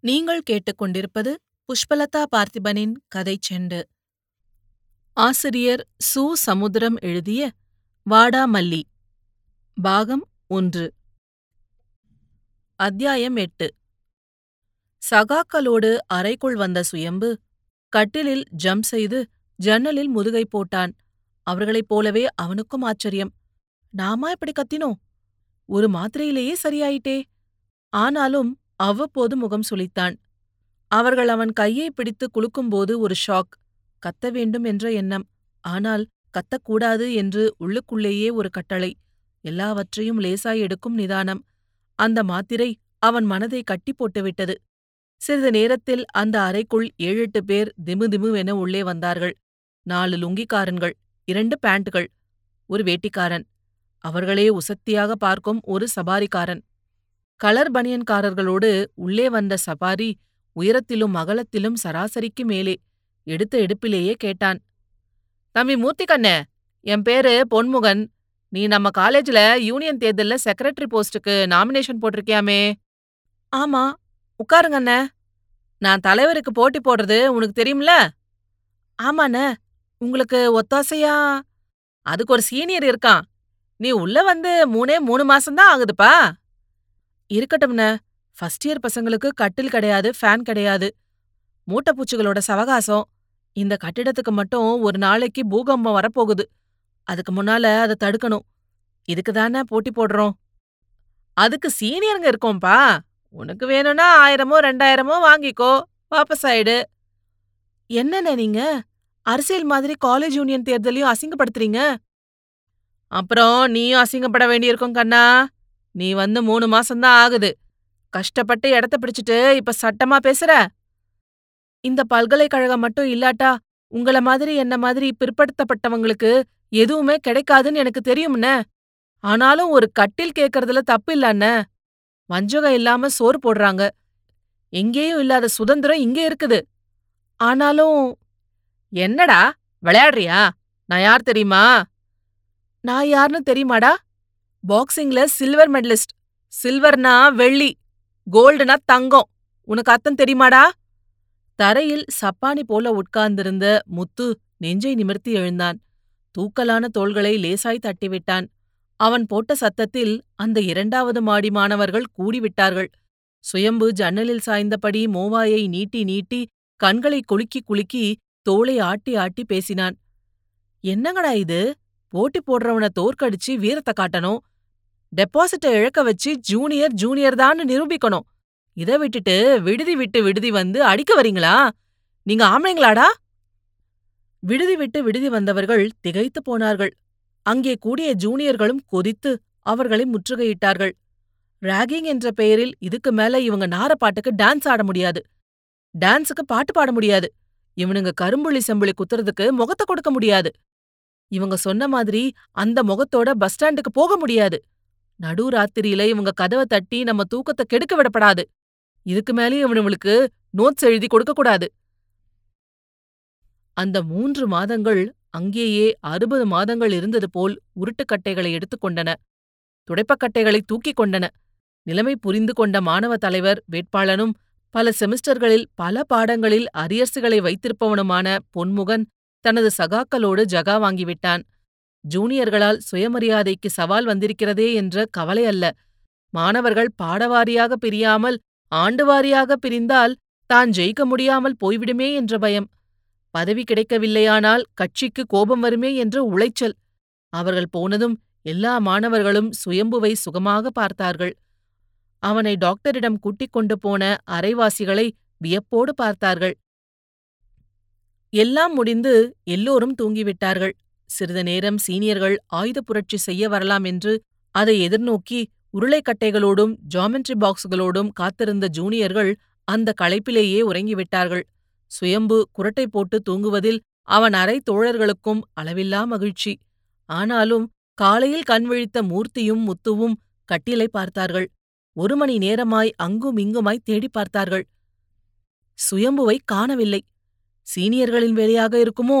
நீங்கள் கேட்டுக்கொண்டிருப்பது புஷ்பலதா பார்த்திபனின் கதை செண்டு. ஆசிரியர் சு. சமுத்திரம் எழுதிய வாடாமல்லி பாகம் ஒன்று. அத்தியாயம் எட்டு. சகாக்களோடு அறைக்குள் வந்த சுயம்பு கட்டிலில் ஜம்ப் செய்து ஜன்னலில் முதுகை போட்டான். அவர்களைப் போலவே அவனுக்கும் ஆச்சரியம். நாமா இப்படி கத்தினோம் ஒரு மாத்திரையிலேயே சரியாயிட்டே. ஆனாலும் அவ்வப்போது முகம் சுளித்தான். அவர்கள் அவன் கையை பிடித்து குலுக்கும்போது ஒரு ஷாக். கத்த வேண்டும் என்ற எண்ணம். ஆனால் கத்தக்கூடாது என்று உள்ளுக்குள்ளேயே ஒரு கட்டளை. எல்லாவற்றையும் லேசாய் எடுக்கும் நிதானம். அந்த மாத்திரை அவன் மனதை கட்டி போட்டுவிட்டது சிறிது நேரத்தில் அந்த அறைக்குள் ஏழெட்டு பேர் திமு திமுவென உள்ளே வந்தார்கள். நாலு லுங்கிக்காரன்கள் இரண்டு பேண்ட்கள் ஒரு வேட்டிக்காரன். அவர்களே உசத்தியாக பார்க்கும் ஒரு சபாரிக்காரன். கலர் பனியன்காரர்களோடு உள்ளே வந்த சபாரி உயரத்திலும் அகலத்திலும் சராசரிக்கு மேலே எடுத்த எடுப்பிலேயே கேட்டான். தம்பி மூர்த்திகண்ணே என் பேரு பொன்முகன். நீ நம்ம காலேஜ்ல யூனியன் தேர்தல்ல செக்ரட்டரி போஸ்டுக்கு நாமினேஷன் போட்டிருக்கியாமே? ஆமா. உட்காருங்கண்ணே. நான் தலைவருக்கு போட்டி போடுறது உனக்கு தெரியும்ல? ஆமாண்ணே. உங்களுக்கு ஒத்தாசையா? அதுக்கு ஒரு சீனியர் இருக்கான். நீ உள்ள வந்து மூணே மூணு மாசம்தான் ஆகுதுப்பா. இருக்கட்டும்ண்ண ஃபர்ஸ்ட் இயர் பசங்களுக்கு கட்டில் கிடையாது ஃபேன் கிடையாது. மூட்டைப்பூச்சிகளோட சவகாசம். இந்த கட்டிடத்துக்கு மட்டும் ஒரு நாளைக்கு பூகம்பம் வரப்போகுது. அதுக்கு முன்னால அதை தடுக்கணும். இதுக்கு தானே போட்டி போடுறோம். அதுக்கு சீனியருங்க இருக்கோம்பா. உனக்கு வேணும்னா ஆயிரமோ ரெண்டாயிரமோ வாங்கிக்கோ. வாபஸ் ஆயிடு. என்னண்ணே நீங்க? அரசியல் மாதிரி காலேஜ் யூனியன் தேர்தலையும் அசிங்கப்படுத்துறீங்க? அப்புறம் நீயும் அசிங்கப்பட வேண்டியிருக்கும் கண்ணா. நீ வந்து மூணு மாசம்தான் ஆகுது. கஷ்டப்பட்டு இடத்த பிடிச்சிட்டு இப்ப சட்டமா பேசுற? இந்த பல்கலைக்கழகம் மட்டும் இல்லாட்டா உங்கள மாதிரி என்ன மாதிரி பிற்படுத்தப்பட்டவங்களுக்கு எதுவுமே கிடைக்காதுன்னு எனக்கு தெரியும்ன. ஆனாலும் ஒரு கட்டில் கேக்கறதுல தப்பு இல்லண்ண. வஞ்சகம் இல்லாம சோறு போடுறாங்க. எங்கேயும் இல்லாத சுதந்திரம் இங்கே இருக்குது. ஆனாலும் என்னடா? விளையாடுறியா? நான் யார் தெரியுமா? நான் யாருன்னு தெரியுமாடா? பாக்ஸிங்ல சில்வர் மெடலிஸ்ட் சில்வர்னா வெள்ளி கோல்டுனா தங்கம். உனக்கு அர்த்தம் தெரியுமாடா? தரையில் சப்பானி போல உட்கார்ந்திருந்த முத்து நெஞ்சை நிமிர்த்தி எழுந்தான். தூக்கலான தோள்களை லேசாய் தட்டிவிட்டான். அவன் போட்ட சத்தத்தில் அந்த இரண்டாவது மாடி மாணவர்கள் கூடிவிட்டார்கள். சுயம்பு ஜன்னலில் சாய்ந்தபடி மோவாயை நீட்டி நீட்டி கண்களை குலுக்கி குலுக்கி தோளை ஆட்டி ஆட்டி பேசினான். என்னங்கடா இது? போட்டி போடுறவன தோற்கடிச்சு வீரத்தை காட்டணும். டெபாசிட்ட இழக்க வச்சு ஜூனியர் ஜூனியர் தான் நிரூபிக்கணும். இத விட்டுட்டு விடுதி விட்டு விடுதி வந்து அடிக்க வரீங்களா நீங்க ஆம்பளைங்களாடா? விடுதி விட்டு விடுதி வந்தவர்கள் திகைத்து போனார்கள். அங்கே கூடிய ஜூனியர்களும் கொதித்து அவர்களை முற்றுகையிட்டார்கள். ராகிங் என்ற பெயரில் இதுக்கு மேல இவங்க நாரப்பாட்டுக்கு டான்ஸ் ஆட முடியாது. டான்ஸுக்கு பாட்டு பாட முடியாது. இவனுங்க கரும்புள்ளி செம்புளி குத்துறதுக்கு முகத்தை கொடுக்க முடியாது. இவங்க சொன்ன மாதிரி அந்த முகத்தோட பஸ் ஸ்டாண்டுக்கு போக முடியாது. நடு ராத்திரியில இவங்க கதவை தட்டி நம்ம தூக்கத்தை கெடுக்க விடப்படாது. இதுக்கு மேலேயும் இவனுங்களுக்கு நோட்ஸ் எழுதி கொடுக்கக் கூடாது. அந்த மூன்று மாதங்கள் அங்கேயே அறுபது மாதங்கள் இருந்தது போல் உருட்டுக்கட்டைகளை எடுத்துக்கொண்டன துடைப்பக்கட்டைகளை தூக்கிக் கொண்டன. நிலைமை புரிந்து கொண்ட மாணவ தலைவர் வேட்பாளனும் பல செமிஸ்டர்களில் பல பாடங்களில் அரியர்ஸுகளை வைத்திருப்பவனுமான பொன்முகன் தனது சகாக்களோடு ஜகா வாங்கிவிட்டான் ஜூனியர்களால் சுயமரியாதைக்கு சவால் வந்திருக்கிறதே என்ற கவலை அல்ல. மாணவர்கள் பாடவாரியாக பிரியாமல் ஆண்டுவாரியாக பிரிந்தால் தான் ஜெயிக்க முடியாமல் போய்விடுமே என்ற பயம். பதவி கிடைக்கவில்லையானால் கட்சிக்கு கோபம் வருமே என்ற உளைச்சல். அவர்கள் போனதும் எல்லா மாணவர்களும் சுயம்புவை சுகமாக பார்த்தார்கள். அவனை டாக்டரிடம் கூட்டிக் கொண்டு போன அரைவாசிகளை வியப்போடு பார்த்தார்கள். எல்லாம் முடிந்து எல்லோரும் தூங்கிவிட்டார்கள். சிறிது நேரம் சீனியர்கள் ஆயுத புரட்சி செய்ய வரலாம் என்று அதை எதிர்நோக்கி உருளைக்கட்டைகளோடும் ஜாமெண்ட்ரி பாக்ஸ்களோடும் காத்திருந்த ஜூனியர்கள் அந்த களைப்பிலேயே உறங்கிவிட்டார்கள். சுயம்பு குரட்டை போட்டு தூங்குவதில் அவன் அரை தோழர்களுக்கும் அளவில்லா மகிழ்ச்சி. ஆனாலும் காலையில் கண்விழித்த மூர்த்தியும் முத்துவும் கட்டிலை பார்த்தார்கள். ஒரு மணி நேரமாய் அங்கும் இங்குமாய் தேடி பார்த்தார்கள். சுயம்புவை காணவில்லை. சீனியர்களின் வேலையாக இருக்குமோ?